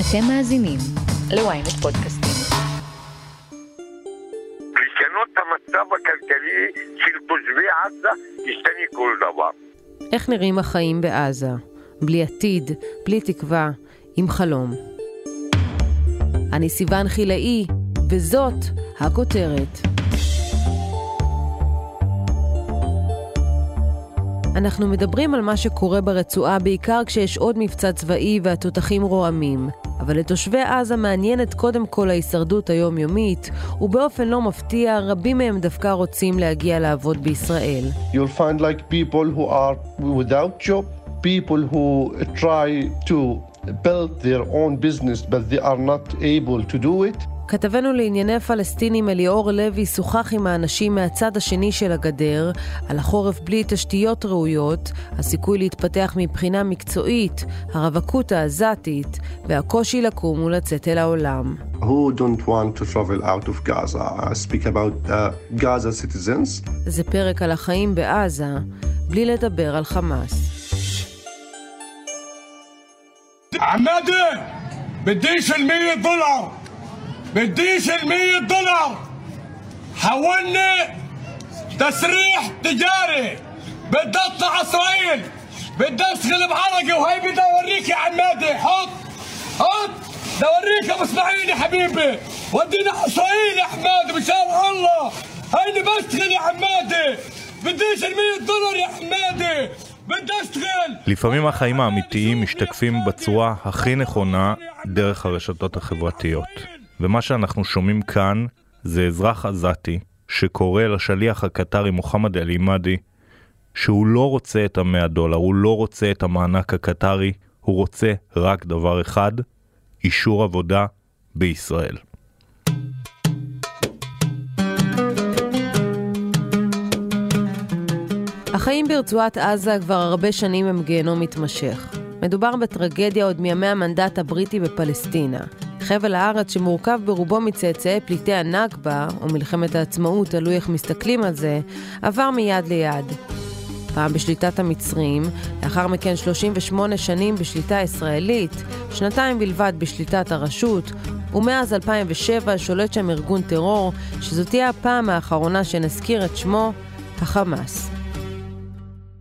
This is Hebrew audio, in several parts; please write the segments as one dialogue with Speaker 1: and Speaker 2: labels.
Speaker 1: אתם מאזינים ל-ynet פודקאסטים.
Speaker 2: לשנות את המצב הכלכלי של תושבי עזה, ישתנה כל דבר.
Speaker 3: איך נראים החיים בעזה? בלי עתיד, בלי תקווה, עם חלום. אני סיון חילאי, וזאת הכותרת. אנחנו מדברים על מה שקורה ברצועה בעיקר כשיש עוד מבצע צבאי והתותחים רועמים. אבל לתושבי עזה מעניינת קודם כל ההישרדות היומיומית, ובאופן לא מפתיע, רבים מהם דווקא רוצים להגיע לעבוד בישראל.
Speaker 4: You'll find like people who are without job, people who try to build their own business but they are not able to do it.
Speaker 3: כתבנו לענייני הפלסטינים אליאור לוי שוחח עם האנשים מהצד השני של הגדר על החורף בלי תשתיות ראויות, הסיכוי להתפתח מבחינה מקצועית, הרווקות העזתית והקושי לקום ולצאת אל העולם.
Speaker 4: Who don't want to travel out of Gaza? I speak about uh, Gaza citizens.
Speaker 3: זה פרק על החיים בעזה, בלי לדבר על חמאס.
Speaker 5: عمادي بديش المية دولار بديش المية دولار حولني تسريح تجاري بدي اطلع اسرائيل بدي اشتغل بعرقي وهي بدي اوريك يا عمادي حط حط بدي اوريك ابو اسماعيل يا حبيبي ودينا اسرائيل يا حمادي مشان الله هيني بشتغل يا حمادي بديش المية دولار يا حمادي بدي اشتغل
Speaker 6: לפעמים החיים האמיתיים משתקפים בצורה הכי נכונה דרך הרשתות החברתיות. ומה שאנחנו שומעים כאן זה אזרח עזתי שקורא לשליח הקטרי מוחמד אל-עימאדי שהוא לא רוצה את המאה דולר, הוא לא רוצה את המענק הקטרי, הוא רוצה רק דבר אחד, אישור עבודה בישראל.
Speaker 3: החיים ברצועת עזה כבר הרבה שנים הם גיהנום מתמשך. מדובר בטרגדיה עוד מימי המנדט הבריטי בפלסטינה. חבל הארץ שמורכב ברובו מצאצאי פליטי הנכבה, או מלחמת העצמאות, תלוי איך מסתכלים על זה, עבר מיד ליד. פעם בשליטת המצרים, לאחר מכן 38 שנים בשליטה ישראלית, שנתיים בלבד בשליטת הרשות, ומאז 2007 שולט שם ארגון טרור, שזאת תהיה הפעם האחרונה שנזכיר את שמו, החמאס.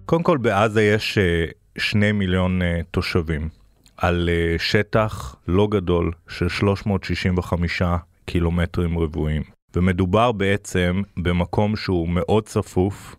Speaker 6: קודם כל בעזה יש אה, שני מיליון אה, תושבים על אה, שטח לא גדול של 365 קילומטרים רבועים. ומדובר בעצם במקום שהוא מאוד צפוף,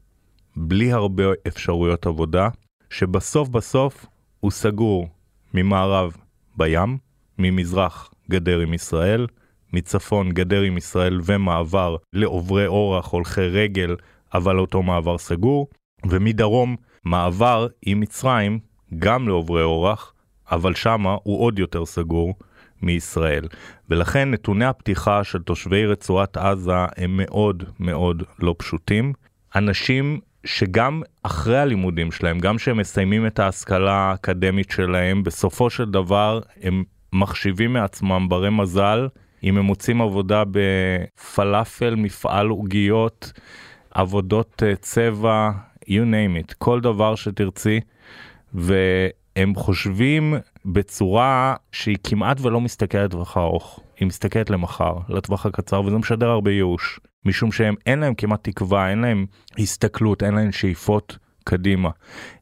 Speaker 6: בלי הרבה אפשרויות עבודה, שבסוף בסוף הוא סגור ממערב בים, ממזרח גדר עם ישראל, מצפון גדר עם ישראל ומעבר לעוברי אורח, הולכי רגל, אבל אותו מעבר סגור, ומדרום מעבר עם מצרים גם לעוברי אורח, אבל שמה הוא עוד יותר סגור מישראל. ולכן נתוני הפתיחה של תושבי רצועת עזה הם מאוד מאוד לא פשוטים. אנשים שגם אחרי הלימודים שלהם, גם כשהם מסיימים את ההשכלה האקדמית שלהם, בסופו של דבר הם מחשיבים מעצמם ברי מזל אם הם מוצאים עבודה בפלאפל, מפעל עוגיות, עבודות אה, צבע, you name it, כל דבר שתרצי, והם חושבים בצורה שהיא כמעט ולא מסתכלת לטווח הארוך, היא מסתכלת למחר, לטווח הקצר, וזה משדר הרבה ייאוש, משום שהם אין להם כמעט תקווה, אין להם הסתכלות, אין להם שאיפות קדימה.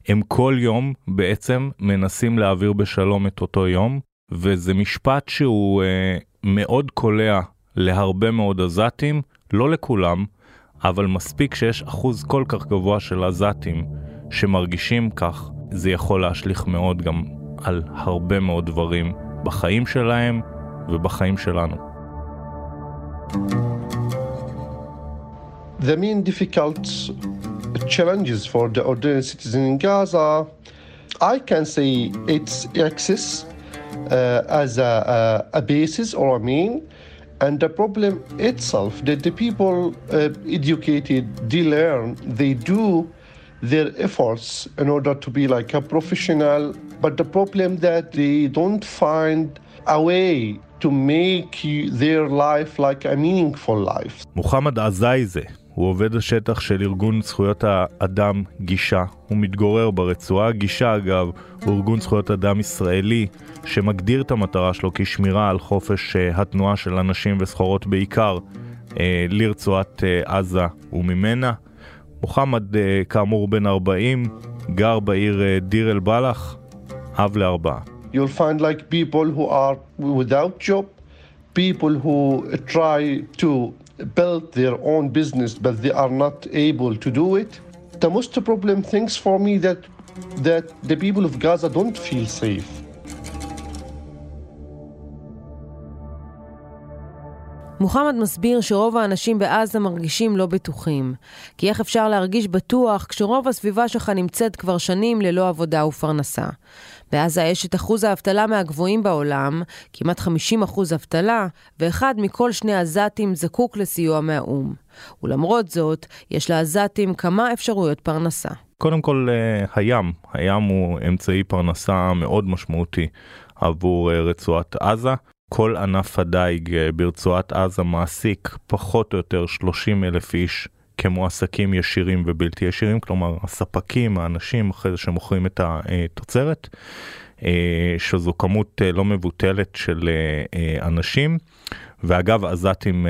Speaker 6: הם כל יום בעצם מנסים להעביר בשלום את אותו יום, וזה משפט שהוא אה, מאוד קולע להרבה מאוד עזתים, לא לכולם, אבל מספיק שיש אחוז כל כך גבוה של עזתים שמרגישים כך, זה יכול להשליך מאוד גם על הרבה מאוד דברים בחיים שלהם ובחיים שלנו.
Speaker 4: The main difficult challenges for the ordinary citizen in Gaza, I can say it's access uh, as a, a, a basis or a mean, and the problem itself that the people uh, educated, they learn, they do their efforts in order to be like a professional, but the problem that they don't find a way to make their life like a meaningful life.
Speaker 6: עזאי זה, הוא עובד השטח של ארגון זכויות האדם גישה. הוא מתגורר ברצועה. גישה אגב הוא ארגון זכויות אדם ישראלי שמגדיר את המטרה שלו כשמירה על חופש אה, התנועה של אנשים וסחורות בעיקר אה, לרצועת אה, עזה וממנה. מוחמד אה, כאמור בן 40, גר בעיר אה, דיר אל בלח, אב לארבעה.
Speaker 4: You'll find like people who are without job, people who try to build their own business but they are not able to do it. The most problem things for me that that the people of Gaza don't feel safe.
Speaker 3: מוחמד מסביר שרוב האנשים בעזה מרגישים לא בטוחים. כי איך אפשר להרגיש בטוח כשרוב הסביבה שלך נמצאת כבר שנים ללא עבודה ופרנסה? בעזה יש את אחוז האבטלה מהגבוהים בעולם, כמעט 50 אחוז אבטלה, ואחד מכל שני עזתים זקוק לסיוע מהאו"ם. ולמרות זאת, יש לעזתים כמה אפשרויות פרנסה.
Speaker 6: קודם כל אה, הים, הים הוא אמצעי פרנסה מאוד משמעותי עבור אה, רצועת עזה. כל ענף הדייג אה, ברצועת עזה מעסיק פחות או יותר 30 אלף איש כמועסקים ישירים ובלתי ישירים, כלומר הספקים, האנשים אחרי זה שמוכרים את התוצרת, שזו כמות לא מבוטלת של אנשים. ואגב עזתים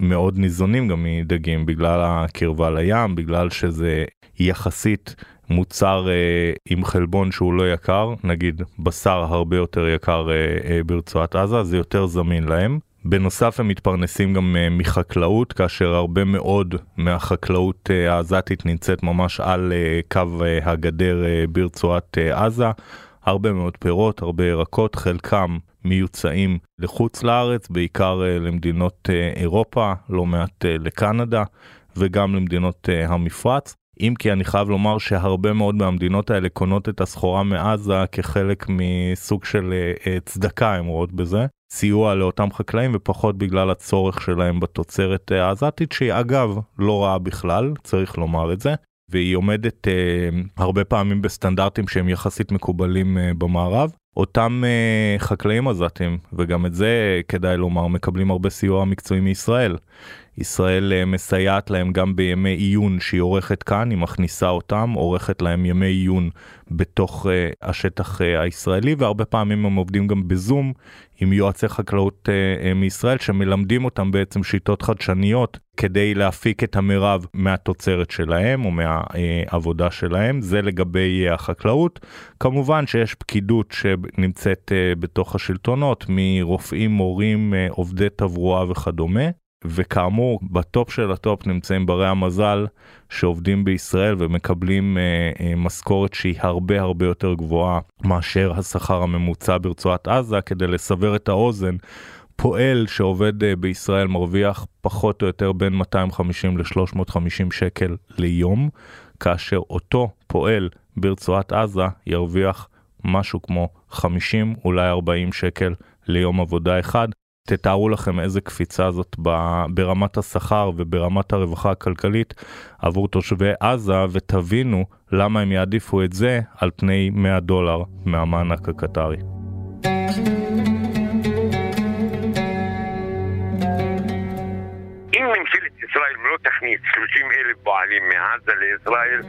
Speaker 6: מאוד ניזונים גם מדגים בגלל הקרבה לים, בגלל שזה יחסית מוצר אה, עם חלבון שהוא לא יקר, נגיד בשר הרבה יותר יקר אה, אה, ברצועת עזה, זה יותר זמין להם. בנוסף הם מתפרנסים גם אה, מחקלאות, כאשר הרבה מאוד מהחקלאות אה, העזתית נמצאת ממש על אה, קו אה, הגדר אה, ברצועת אה, עזה. הרבה מאוד פירות, הרבה ירקות, חלקם מיוצאים לחוץ לארץ, בעיקר אה, למדינות אה, אירופה, לא מעט אה, לקנדה וגם למדינות אה, המפרץ. אם כי אני חייב לומר שהרבה מאוד מהמדינות האלה קונות את הסחורה מעזה כחלק מסוג של uh, צדקה, הם רואות בזה, סיוע לאותם חקלאים ופחות בגלל הצורך שלהם בתוצרת uh, העזתית, שהיא אגב לא רעה בכלל, צריך לומר את זה. והיא עומדת uh, הרבה פעמים בסטנדרטים שהם יחסית מקובלים uh, במערב. אותם uh, חקלאים עזתים, וגם את זה כדאי לומר, מקבלים הרבה סיוע מקצועי מישראל. ישראל uh, מסייעת להם גם בימי עיון שהיא עורכת כאן, היא מכניסה אותם, עורכת להם ימי עיון בתוך uh, השטח uh, הישראלי, והרבה פעמים הם עובדים גם בזום עם יועצי חקלאות מישראל שמלמדים אותם בעצם שיטות חדשניות כדי להפיק את המרב מהתוצרת שלהם או מהעבודה שלהם, זה לגבי החקלאות. כמובן שיש פקידות שנמצאת בתוך השלטונות, מרופאים, מורים, עובדי תברואה וכדומה. וכאמור ב top של ה top נמצאים ברי המזל שעובדים בישראל ומקבלים אה, אה, משכורת שהיא הרבה הרבה יותר גבוהה מאשר השכר הממוצע ברצועת עזה כדי לסבר את האוזן. פועל שעובד אה, בישראל מרוויח פחות או יותר בין 250 ל-350 שקל ליום, כאשר אותו פועל ברצועת עזה ירוויח משהו כמו 50 אולי 40 שקל ליום עבודה אחד, תתארו לכם איזה קפיצה זאת ברמת השכר וברמת הרווחה הכלכלית עבור תושבי עזה ותבינו למה הם יעדיפו את זה על פני 100 דולר מהמענק הקטרי.
Speaker 2: תכניס 30 אלף פועלים מעזה לישראל,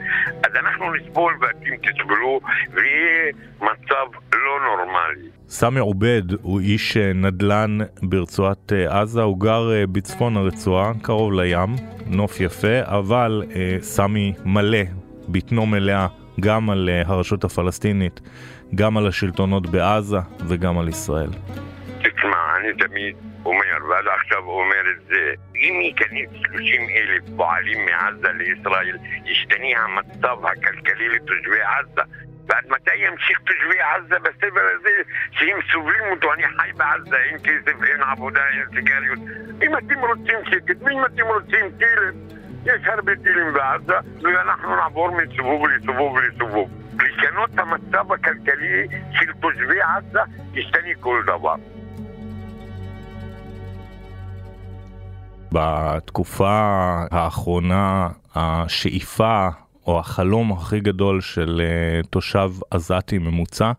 Speaker 2: אז אנחנו נסבול ואתם תסבלו, ויהיה מצב לא נורמלי.
Speaker 6: סמי עובד הוא איש אה, נדל"ן ברצועת אה, עזה, הוא גר אה, בצפון הרצועה, קרוב לים, נוף יפה, אבל סמי מלא, בטנו מלאה, גם על הרשות הפלסטינית, גם על השלטונות בעזה וגם על ישראל.
Speaker 2: תשמע, אני תמיד אומר, ועד עכשיו אומר את זה, אם ייכנס 30 אלף פועלים מעזה לישראל, ישתנה המצב הכלכלי לתושבי עזה. ועד מתי ימשיך תושבי עזה בסבל הזה שהם סובלים אותו? אני חי בעזה, אין כסף, אין עבודה, אין סיגריות. אם אתם רוצים שקט, ואם אתם רוצים טילים, יש הרבה טילים בעזה, ואנחנו נעבור מסיבוב לסיבוב לסיבוב. לשנות את המצב הכלכלי של תושבי עזה,
Speaker 6: בתקופה האחרונה השאיפה או החלום הכי גדול של uh, תושב עזתי ממוצע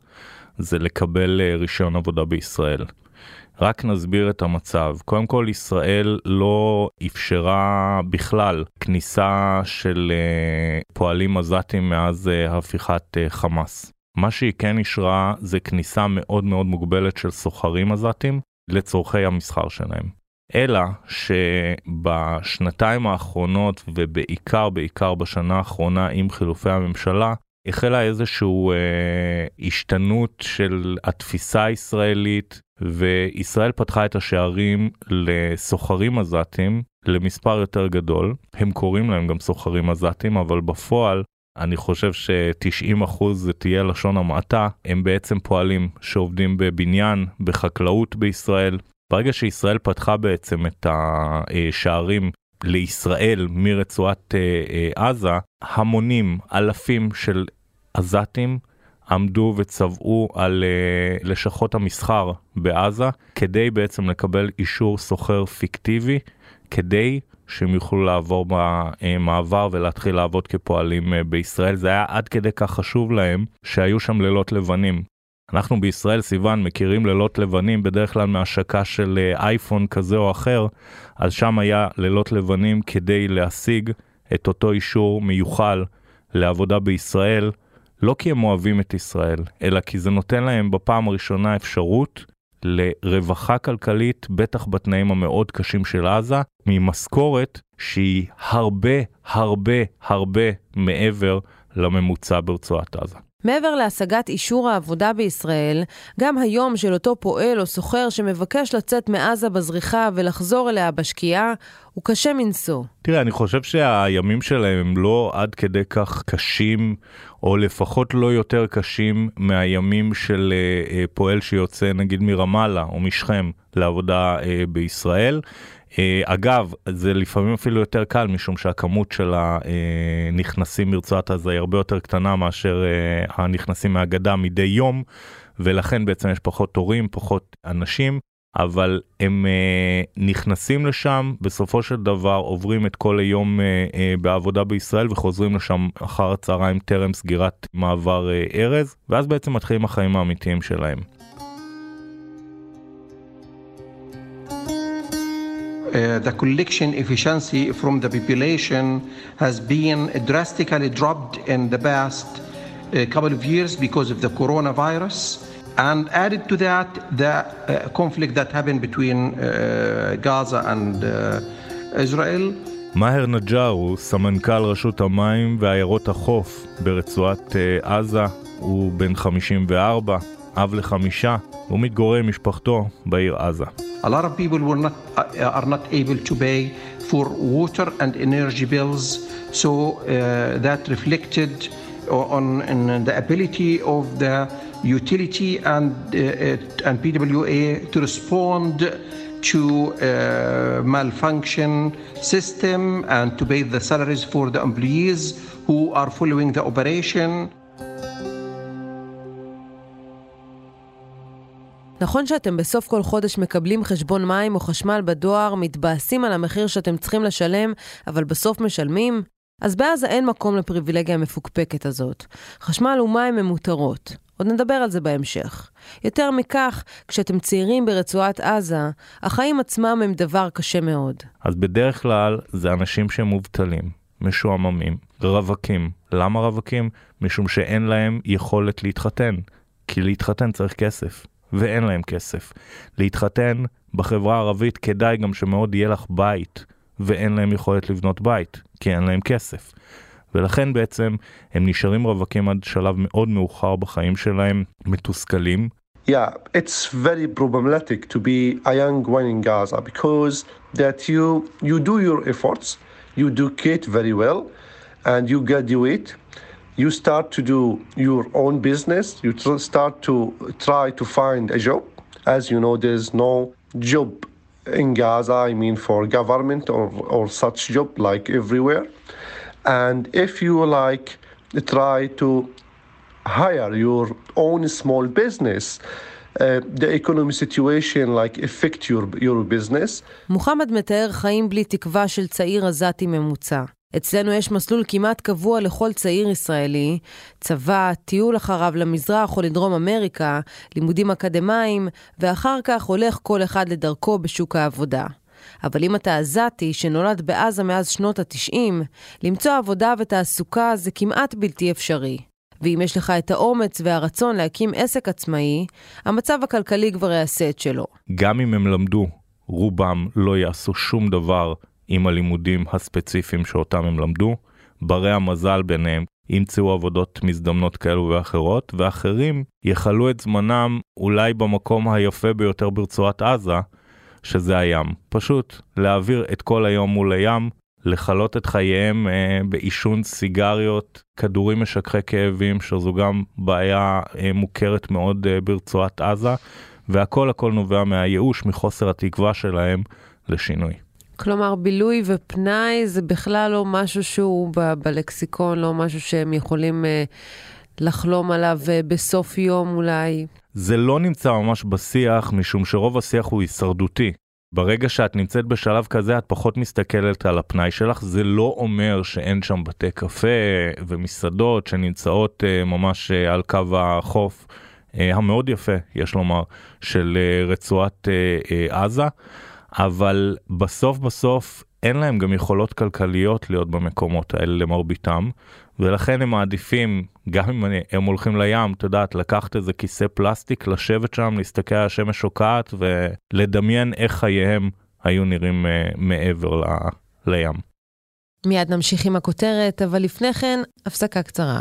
Speaker 6: זה לקבל אה, רישיון עבודה בישראל. רק נסביר את המצב. קודם כל, ישראל לא אפשרה בכלל כניסה של uh, פועלים עזתים מאז הפיכת חמאס. מה שהיא כן אישרה זה כניסה מאוד מאוד מוגבלת של סוחרים עזתים לצורכי המסחר שלהם. אלא שבשנתיים האחרונות ובעיקר בעיקר בשנה האחרונה עם חילופי הממשלה החלה איזושהי אה, השתנות של התפיסה הישראלית וישראל פתחה את השערים לסוחרים עזתים למספר יותר גדול. הם קוראים להם גם סוחרים עזתים אבל בפועל אני חושב ש-90% זה תהיה לשון המעטה, הם בעצם פועלים שעובדים בבניין, בחקלאות בישראל. ברגע שישראל פתחה בעצם את השערים לישראל מרצועת אה, אה, עזה, המונים, אלפים של עזתים עמדו וצבעו על uh, לשכות המסחר בעזה כדי בעצם לקבל אישור סוחר פיקטיבי כדי שהם יוכלו לעבור במעבר ולהתחיל לעבוד כפועלים בישראל. זה היה עד כדי כך חשוב להם שהיו שם לילות לבנים. אנחנו בישראל, סיוון, מכירים לילות לבנים בדרך כלל מהשקה של uh, אייפון כזה או אחר, אז שם היה לילות לבנים כדי להשיג את אותו אישור מיוחל לעבודה בישראל. לא כי הם אוהבים את ישראל, אלא כי זה נותן להם בפעם הראשונה אפשרות לרווחה כלכלית, בטח בתנאים המאוד קשים של עזה, ממשכורת שהיא הרבה הרבה הרבה מעבר לממוצע ברצועת עזה.
Speaker 3: מעבר להשגת אישור העבודה בישראל, גם היום של אותו פועל או סוחר שמבקש לצאת מעזה בזריחה ולחזור אליה בשקיעה, הוא קשה מנשוא.
Speaker 6: תראה, אני חושב שהימים שלהם הם לא עד כדי כך קשים, או לפחות לא יותר קשים מהימים של uh, uh, פועל שיוצא נגיד מרמאללה או משכם לעבודה uh, בישראל. Uh, אגב, זה לפעמים אפילו יותר קל משום שהכמות של הנכנסים מרצועת עזה היא הרבה יותר קטנה מאשר uh, הנכנסים מהגדה מדי יום, ולכן בעצם יש פחות תורים, פחות אנשים. אבל הם אה, נכנסים לשם, בסופו של דבר עוברים את כל היום אה, אה, בעבודה בישראל וחוזרים לשם אחר הצהריים טרם סגירת מעבר אה, ארז, ואז בעצם מתחילים החיים האמיתיים שלהם.
Speaker 7: Uh, the collection efficiency from the population has been drastically dropped in the past uh, couple of years because of the coronavirus. And added to that, the uh, conflict that happened between uh, Gaza and uh, Israel.
Speaker 6: מאהר נג'אר הוא סמנכ"ל רשות המים ועיירות החוף ברצועת עזה, הוא בן 54, אב לחמישה, הוא מתגורר עם משפחתו בעיר עזה.
Speaker 7: A lot of people were not, are not able to pay for water and energy bills, so uh, that reflected on, on the ability of the utility and, uh, and PWA to respond to uh, malfunction system and to pay the salaries for the employees who are following the operation.
Speaker 3: נכון שאתם בסוף כל חודש מקבלים חשבון מים או חשמל בדואר, מתבאסים על המחיר שאתם צריכים לשלם, אבל בסוף משלמים? אז בעזה אין מקום לפריבילגיה המפוקפקת הזאת. חשמל ומים הם מותרות. עוד נדבר על זה בהמשך. יותר מכך, כשאתם צעירים ברצועת עזה, החיים עצמם הם דבר קשה מאוד.
Speaker 6: אז בדרך כלל זה אנשים שהם מובטלים, משועממים, רווקים. למה רווקים? משום שאין להם יכולת להתחתן. כי להתחתן צריך כסף, ואין להם כסף. להתחתן בחברה הערבית כדאי גם שמאוד יהיה לך בית, ואין להם יכולת לבנות בית, כי אין להם כסף. ולכן בעצם הם נשארים רווקים עד שלב מאוד מאוחר בחיים שלהם, מתוסכלים.
Speaker 4: Yeah, it's very problematic to be a young one in Gaza because that you you do your efforts, you educate very well, and you graduate. You start to do your own business. You start to try to find a job. As you know, there's no job in Gaza. I mean, for government or or such job like everywhere. And if you like try to hire your own small business, uh, the economic situation like affect your, your business.
Speaker 3: מוחמד מתאר חיים בלי תקווה של צעיר עזתי ממוצע. אצלנו יש מסלול כמעט קבוע לכל צעיר ישראלי, צבא, טיול אחריו למזרח או לדרום אמריקה, לימודים אקדמיים, ואחר כך הולך כל אחד לדרכו בשוק העבודה. אבל אם אתה עזתי שנולד בעזה מאז שנות ה-90, למצוא עבודה ותעסוקה זה כמעט בלתי אפשרי. ואם יש לך את האומץ והרצון להקים עסק עצמאי, המצב הכלכלי כבר יעשה את שלו.
Speaker 6: גם אם הם למדו, רובם לא יעשו שום דבר עם הלימודים הספציפיים שאותם הם למדו. ברי המזל ביניהם ימצאו עבודות מזדמנות כאלו ואחרות, ואחרים יכלו את זמנם אולי במקום היפה ביותר ברצועת עזה, שזה הים. פשוט להעביר את כל היום מול הים, לכלות את חייהם אה, בעישון סיגריות, כדורים משככי כאבים, שזו גם בעיה אה, מוכרת מאוד אה, ברצועת עזה, והכל הכל נובע מהייאוש, מחוסר התקווה שלהם לשינוי.
Speaker 3: כלומר, בילוי ופנאי זה בכלל לא משהו שהוא ב- בלקסיקון, לא משהו שהם יכולים אה, לחלום עליו אה, בסוף יום אולי.
Speaker 6: זה לא נמצא ממש בשיח, משום שרוב השיח הוא הישרדותי. ברגע שאת נמצאת בשלב כזה, את פחות מסתכלת על הפנאי שלך. זה לא אומר שאין שם בתי קפה ומסעדות שנמצאות uh, ממש uh, על קו החוף uh, המאוד יפה, יש לומר, של uh, רצועת uh, uh, עזה, אבל בסוף בסוף אין להם גם יכולות כלכליות להיות במקומות האלה למרביתם, ולכן הם מעדיפים, גם אם הם הולכים לים, את יודעת, לקחת איזה כיסא פלסטיק, לשבת שם, להסתכל על השמש שוקעת ולדמיין איך חייהם היו נראים uh, מעבר ל, לים.
Speaker 3: מיד נמשיך עם הכותרת, אבל לפני כן, הפסקה קצרה.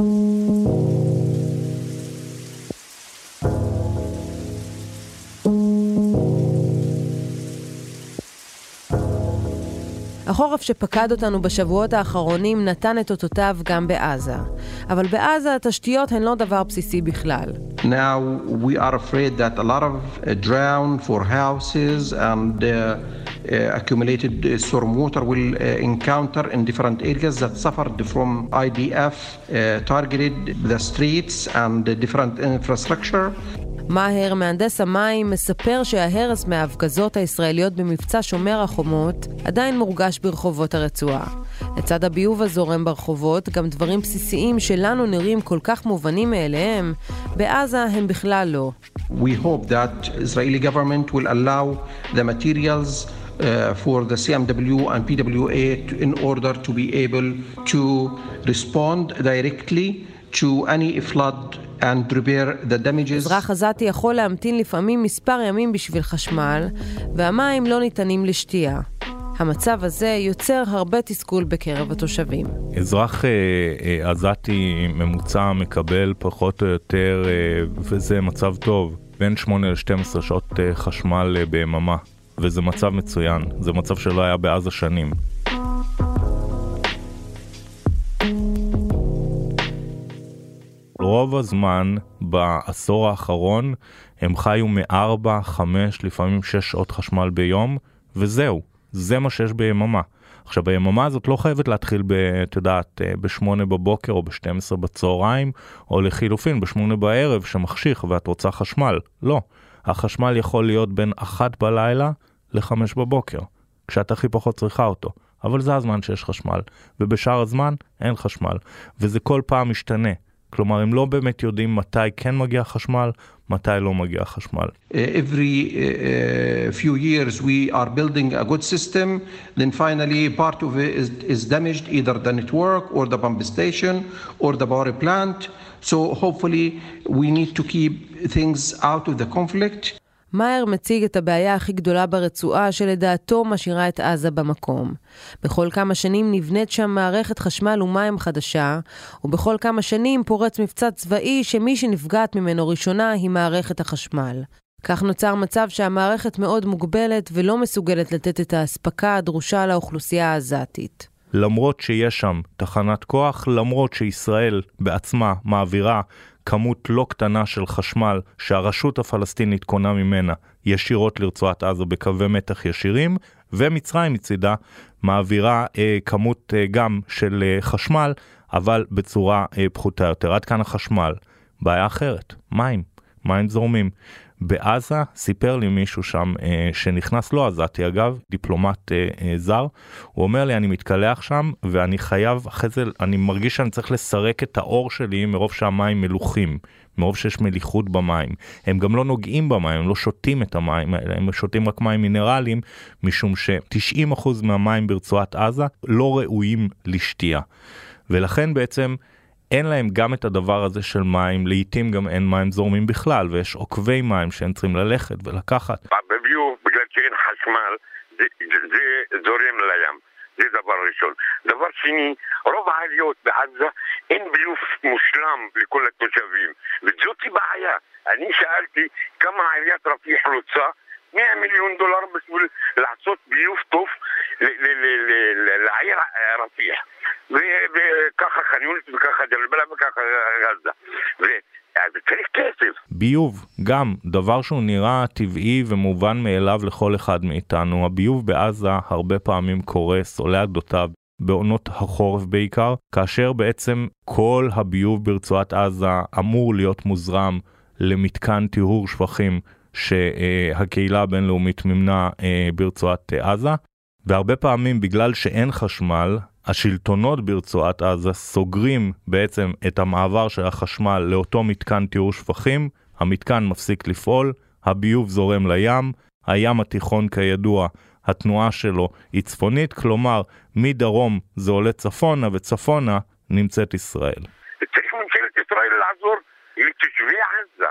Speaker 3: Música החורף שפקד אותנו בשבועות האחרונים נתן את אותותיו גם בעזה. אבל בעזה התשתיות הן לא דבר בסיסי בכלל.
Speaker 7: Now we are afraid that a lot of uh, drown for houses and uh, uh, accumulated uh, storm water will uh, encounter in different areas that suffered from IDF uh, targeted the streets and different infrastructure.
Speaker 3: מאהר, מהנדס המים, מספר שההרס מההפגזות הישראליות במבצע שומר החומות עדיין מורגש ברחובות הרצועה. לצד הביוב הזורם ברחובות, גם דברים בסיסיים שלנו נראים כל כך מובנים מאליהם, בעזה הם בכלל לא.
Speaker 7: We hope that Israeli government will allow the materials uh, for the CMW and PWA to, in order to be able to respond directly to any flood and repair the damages.
Speaker 3: אזרח עזתי יכול להמתין לפעמים מספר ימים בשביל חשמל, והמים לא ניתנים לשתייה. המצב הזה יוצר הרבה תסכול בקרב התושבים.
Speaker 6: אזרח אה, אה, עזתי ממוצע מקבל פחות או יותר, אה, וזה מצב טוב, בין 8 ל-12 שעות אה, חשמל אה, ביממה, וזה מצב מצוין, זה מצב שלא היה בעזה שנים. רוב הזמן בעשור האחרון הם חיו מ-4, 5, לפעמים 6 שעות חשמל ביום, וזהו, זה מה שיש ביממה. עכשיו היממה הזאת לא חייבת להתחיל, את יודעת, ב-8 בבוקר או ב-12 בצהריים, או לחילופין ב-8 בערב שמחשיך ואת רוצה חשמל. לא, החשמל יכול להיות בין 1 בלילה ל-5 בבוקר, כשאת הכי פחות צריכה אותו. אבל זה הזמן שיש חשמל, ובשאר הזמן אין חשמל, וזה כל פעם משתנה. כלומר, הם לא באמת יודעים מתי כן מגיע חשמל, מתי לא מגיע חשמל.
Speaker 7: Uh, every uh, few years we are building a good system, then finally part of it is, is damaged, either the network or the pump station or the power plant. So hopefully we need to keep things out of the conflict.
Speaker 3: מאייר מציג את הבעיה הכי גדולה ברצועה שלדעתו משאירה את עזה במקום. בכל כמה שנים נבנית שם מערכת חשמל ומים חדשה, ובכל כמה שנים פורץ מבצע צבאי שמי שנפגעת ממנו ראשונה היא מערכת החשמל. כך נוצר מצב שהמערכת מאוד מוגבלת ולא מסוגלת לתת את האספקה הדרושה לאוכלוסייה העזתית.
Speaker 6: למרות שיש שם תחנת כוח, למרות שישראל בעצמה מעבירה כמות לא קטנה של חשמל שהרשות הפלסטינית קונה ממנה ישירות לרצועת עזה בקווי מתח ישירים, ומצרים מצידה מעבירה אה, כמות אה, גם של אה, חשמל, אבל בצורה אה, פחותה יותר. עד כאן החשמל. בעיה אחרת, מים, מים זורמים. בעזה סיפר לי מישהו שם אה, שנכנס, לא עזתי אגב, דיפלומט אה, אה, זר, הוא אומר לי אני מתקלח שם ואני חייב אחרי זה, אני מרגיש שאני צריך לסרק את האור שלי מרוב שהמים מלוכים, מרוב שיש מליחות במים. הם גם לא נוגעים במים, הם לא שותים את המים האלה, הם שותים רק מים מינרליים, משום ש-90% מהמים ברצועת עזה לא ראויים לשתייה. ולכן בעצם אין להם גם את הדבר הזה של מים, לעיתים גם אין מים זורמים בכלל, ויש עוקבי מים שהם צריכים ללכת ולקחת.
Speaker 2: בביוב, בגלל שאין חשמל, זה, זה, זה זורם לים. זה דבר ראשון. דבר שני, רוב העליות בעזה אין ביוב מושלם לכל התושבים, וזאת בעיה. אני שאלתי כמה עיריית רפיח רוצה 100 מיליון דולר בשביל לעשות ביוב טוב לעיר רפיח. וככה חניונית וככה ג'לבלה וככה עזה. וצריך כסף.
Speaker 6: ביוב, גם דבר שהוא נראה טבעי ומובן מאליו לכל אחד מאיתנו. הביוב בעזה הרבה פעמים קורס, עולה גדותיו. בעונות החורף בעיקר, כאשר בעצם כל הביוב ברצועת עזה אמור להיות מוזרם למתקן טיהור שפכים שהקהילה הבינלאומית מימנה אה, ברצועת עזה, והרבה פעמים בגלל שאין חשמל, השלטונות ברצועת עזה סוגרים בעצם את המעבר של החשמל לאותו מתקן טיהור שפכים, המתקן מפסיק לפעול, הביוב זורם לים, הים התיכון כידוע, התנועה שלו היא צפונית, כלומר מדרום זה עולה צפונה וצפונה נמצאת ישראל.
Speaker 2: צריך ממשלת ישראל לעזור לתושבי עזה.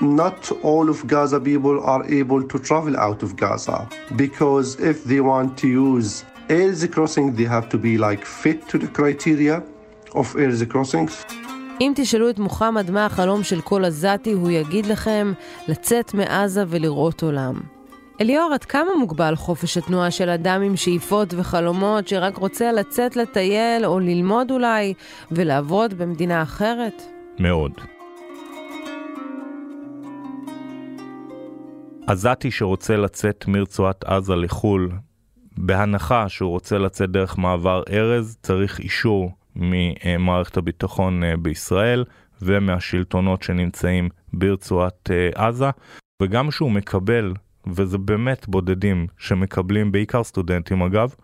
Speaker 4: Not all of Gaza people are able to travel out of Gaza because if they want to use air crossing, they have to be like fit to the criteria of air crossings.
Speaker 3: אם תשאלו את מוחמד מה החלום של כל עזתי, הוא יגיד לכם לצאת מעזה ולראות עולם. אליאור, עד כמה מוגבל חופש התנועה של אדם עם שאיפות וחלומות שרק רוצה לצאת לטייל או ללמוד אולי ולעבוד במדינה אחרת?
Speaker 6: מאוד. עזתי שרוצה לצאת מרצועת עזה לחו"ל, בהנחה שהוא רוצה לצאת דרך מעבר ארז, צריך אישור ממערכת הביטחון אה, בישראל ומהשלטונות שנמצאים ברצועת אה, עזה, וגם שהוא מקבל, וזה באמת בודדים שמקבלים, בעיקר סטודנטים אגב,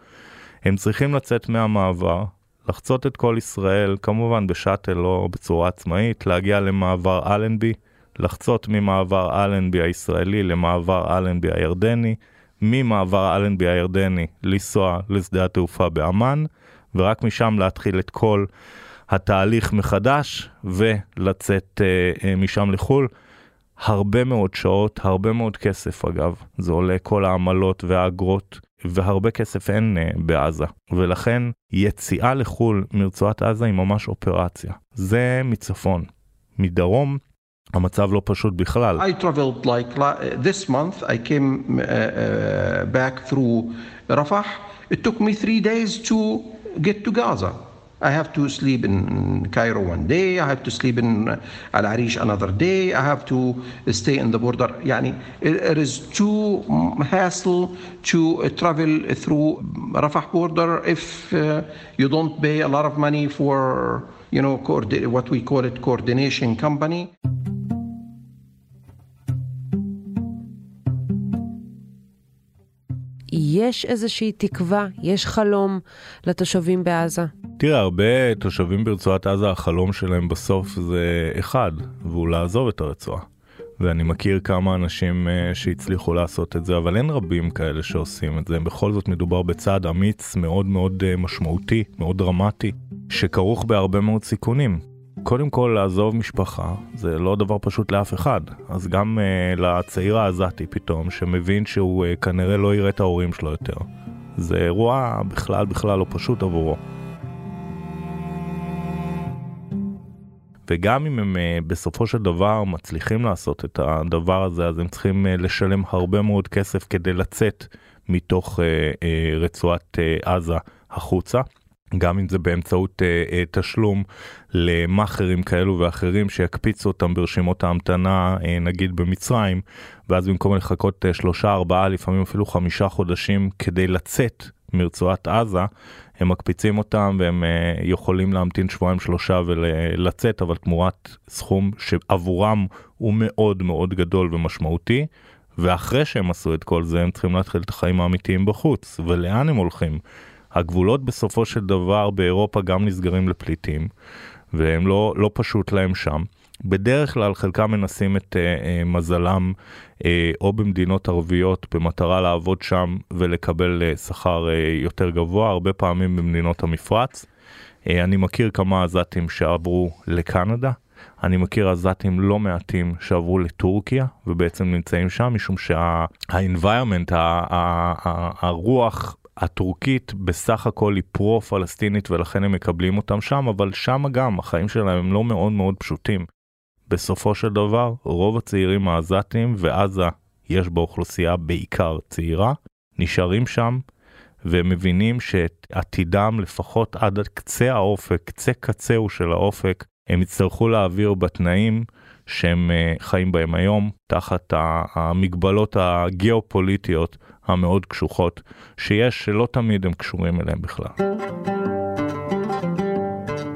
Speaker 6: הם צריכים לצאת מהמעבר, לחצות את כל ישראל, כמובן בשאטל או בצורה עצמאית, להגיע למעבר אלנבי, לחצות ממעבר אלנבי הישראלי למעבר אלנבי הירדני, ממעבר אלנבי הירדני לנסוע לשדה התעופה באמ"ן, ורק משם להתחיל את כל התהליך מחדש ולצאת אה, אה, משם לחו"ל. הרבה מאוד שעות, הרבה מאוד כסף אגב, זה עולה כל העמלות והאגרות, והרבה כסף אין אה, בעזה, ולכן יציאה לחו"ל מרצועת עזה היא ממש אופרציה. זה מצפון. מדרום המצב לא פשוט בכלל.
Speaker 7: I traveled like this month, I came uh, uh, back through Rafah. It took me three days to get to Gaza. I have to sleep in Cairo one day, I have to sleep in Al Arish another day, I have to stay in the border. Yani, it is too hassle to travel through Rafah border if uh, you don't pay a lot of money for, you know, what we call it coordination company.
Speaker 3: יש איזושהי תקווה, יש חלום לתושבים בעזה?
Speaker 6: תראה, הרבה תושבים ברצועת עזה, החלום שלהם בסוף זה אחד, והוא לעזוב את הרצועה. ואני מכיר כמה אנשים uh, שהצליחו לעשות את זה, אבל אין רבים כאלה שעושים את זה. בכל זאת מדובר בצעד אמיץ מאוד מאוד uh, משמעותי, מאוד דרמטי, שכרוך בהרבה מאוד סיכונים. קודם כל לעזוב משפחה זה לא דבר פשוט לאף אחד, אז גם uh, לצעיר העזתי פתאום שמבין שהוא uh, כנראה לא יראה את ההורים שלו יותר. זה אירוע בכלל בכלל לא פשוט עבורו. וגם אם הם uh, בסופו של דבר מצליחים לעשות את הדבר הזה, אז הם צריכים uh, לשלם הרבה מאוד כסף כדי לצאת מתוך uh, uh, רצועת uh, עזה החוצה. גם אם זה באמצעות אה, אה, תשלום למאכערים כאלו ואחרים שיקפיצו אותם ברשימות ההמתנה, אה, נגיד במצרים, ואז במקום לחכות אה, שלושה, ארבעה, לפעמים אפילו חמישה חודשים כדי לצאת מרצועת עזה, הם מקפיצים אותם והם אה, יכולים להמתין שבועיים שלושה ולצאת, אבל תמורת סכום שעבורם הוא מאוד מאוד גדול ומשמעותי. ואחרי שהם עשו את כל זה הם צריכים להתחיל את החיים האמיתיים בחוץ ולאן הם הולכים הגבולות בסופו של דבר באירופה גם נסגרים לפליטים, והם לא, לא פשוט להם שם. בדרך כלל חלקם מנסים את uh, uh, מזלם uh, או במדינות ערביות במטרה לעבוד שם ולקבל uh, שכר uh, יותר גבוה, הרבה פעמים במדינות המפרץ. Uh, אני מכיר כמה עזתים שעברו לקנדה, אני מכיר עזתים לא מעטים שעברו לטורקיה ובעצם נמצאים שם משום שה-environment, הרוח הטורקית בסך הכל היא פרו-פלסטינית ולכן הם מקבלים אותם שם, אבל שם גם החיים שלהם הם לא מאוד מאוד פשוטים. בסופו של דבר, רוב הצעירים העזתים, ועזה יש באוכלוסייה בעיקר צעירה, נשארים שם והם מבינים שעתידם לפחות עד קצה האופק, קצה קצהו של האופק, הם יצטרכו להעביר בתנאים שהם אה, חיים בהם היום, תחת המגבלות הגיאופוליטיות המאוד קשוחות שיש, שלא תמיד הם קשורים אליהם בכלל.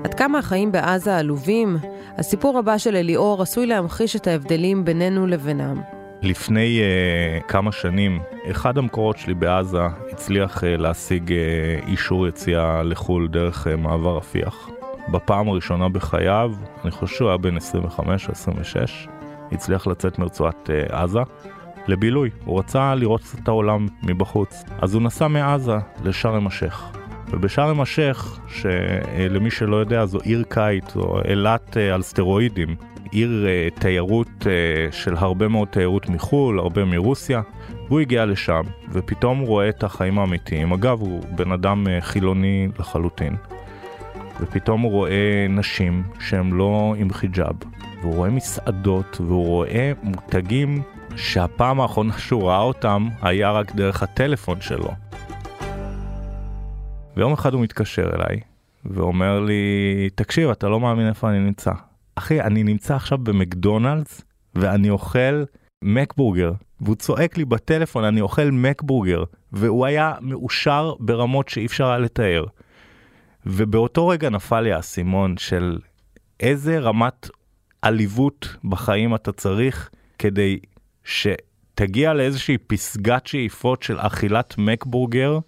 Speaker 3: עד כמה החיים בעזה עלובים? הסיפור הבא של אליאור עשוי להמחיש את ההבדלים בינינו לבינם.
Speaker 6: לפני uh, כמה שנים, אחד המקורות שלי בעזה הצליח uh, להשיג uh, אישור יציאה לחו"ל דרך uh, מעבר רפיח. בפעם הראשונה בחייו, אני חושב שהוא היה בן 25 או 26, הצליח לצאת מרצועת uh, עזה. לבילוי, הוא רצה לראות את העולם מבחוץ. אז הוא נסע מעזה לשארם א-שייח. ובשארם א-שייח, שלמי שלא יודע זו עיר קיץ, או אילת אה, על סטרואידים, עיר אה, תיירות אה, של הרבה מאוד תיירות מחו"ל, הרבה מרוסיה, והוא הגיע לשם, ופתאום הוא רואה את החיים האמיתיים. אגב, הוא בן אדם חילוני לחלוטין. ופתאום הוא רואה נשים שהן לא עם חיג'אב, והוא רואה מסעדות, והוא רואה מותגים שהפעם האחרונה שהוא ראה אותם היה רק דרך הטלפון שלו. ויום אחד הוא מתקשר אליי ואומר לי, תקשיב, אתה לא מאמין איפה אני נמצא. אחי, אני נמצא עכשיו במקדונלדס ואני אוכל מקבורגר, והוא צועק לי בטלפון, אני אוכל מקבורגר, והוא היה מאושר ברמות שאי אפשר היה לתאר. ובאותו רגע נפל לי האסימון של איזה רמת עליבות בחיים אתה צריך כדי שתגיע לאיזושהי פסגת שאיפות של אכילת מקבורגר,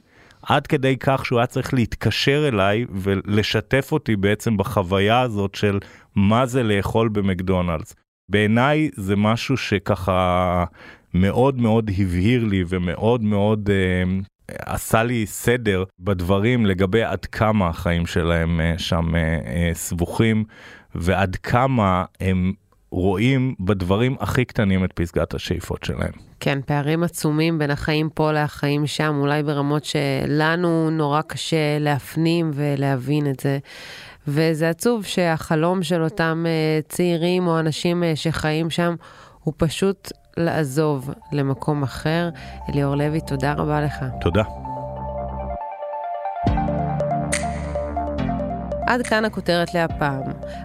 Speaker 6: עד כדי כך שהוא היה צריך להתקשר אליי ולשתף אותי בעצם בחוויה הזאת של מה זה לאכול במקדונלדס. בעיניי זה משהו שככה מאוד מאוד הבהיר לי ומאוד מאוד אה, עשה לי סדר בדברים לגבי עד כמה החיים שלהם אה, שם אה, אה, סבוכים ועד כמה הם רואים בדברים הכי קטנים את פסגת השאיפות שלהם.
Speaker 3: כן, פערים עצומים בין החיים פה לחיים שם, אולי ברמות שלנו נורא קשה להפנים ולהבין את זה. וזה עצוב שהחלום של אותם אה, צעירים או אנשים אה, שחיים שם הוא פשוט לעזוב למקום אחר. אליאור לוי, תודה רבה לך.
Speaker 6: תודה.
Speaker 3: עד כאן הכותרת להפעם.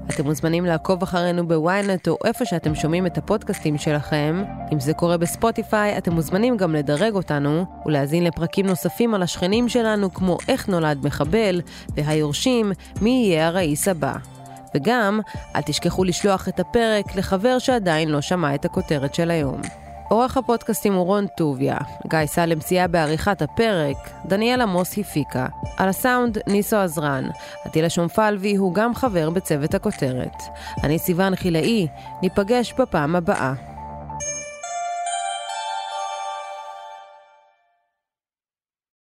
Speaker 3: אתם מוזמנים לעקוב אחרינו בוויינט או איפה שאתם שומעים את הפודקאסטים שלכם. אם זה קורה בספוטיפיי, אתם מוזמנים גם לדרג אותנו ולהזין לפרקים נוספים על השכנים שלנו כמו איך נולד מחבל והיורשים, מי יהיה הראיס הבא. וגם, אל תשכחו לשלוח את הפרק לחבר שעדיין לא שמע את הכותרת של היום. עורך הפודקאסטים הוא רון טוביה, גיא סלם סייע בעריכת הפרק, דניאל עמוס הפיקה. על הסאונד ניסו עזרן, עטילה שומפלבי הוא גם חבר בצוות הכותרת. אני סיוון חילאי, ניפגש בפעם הבאה.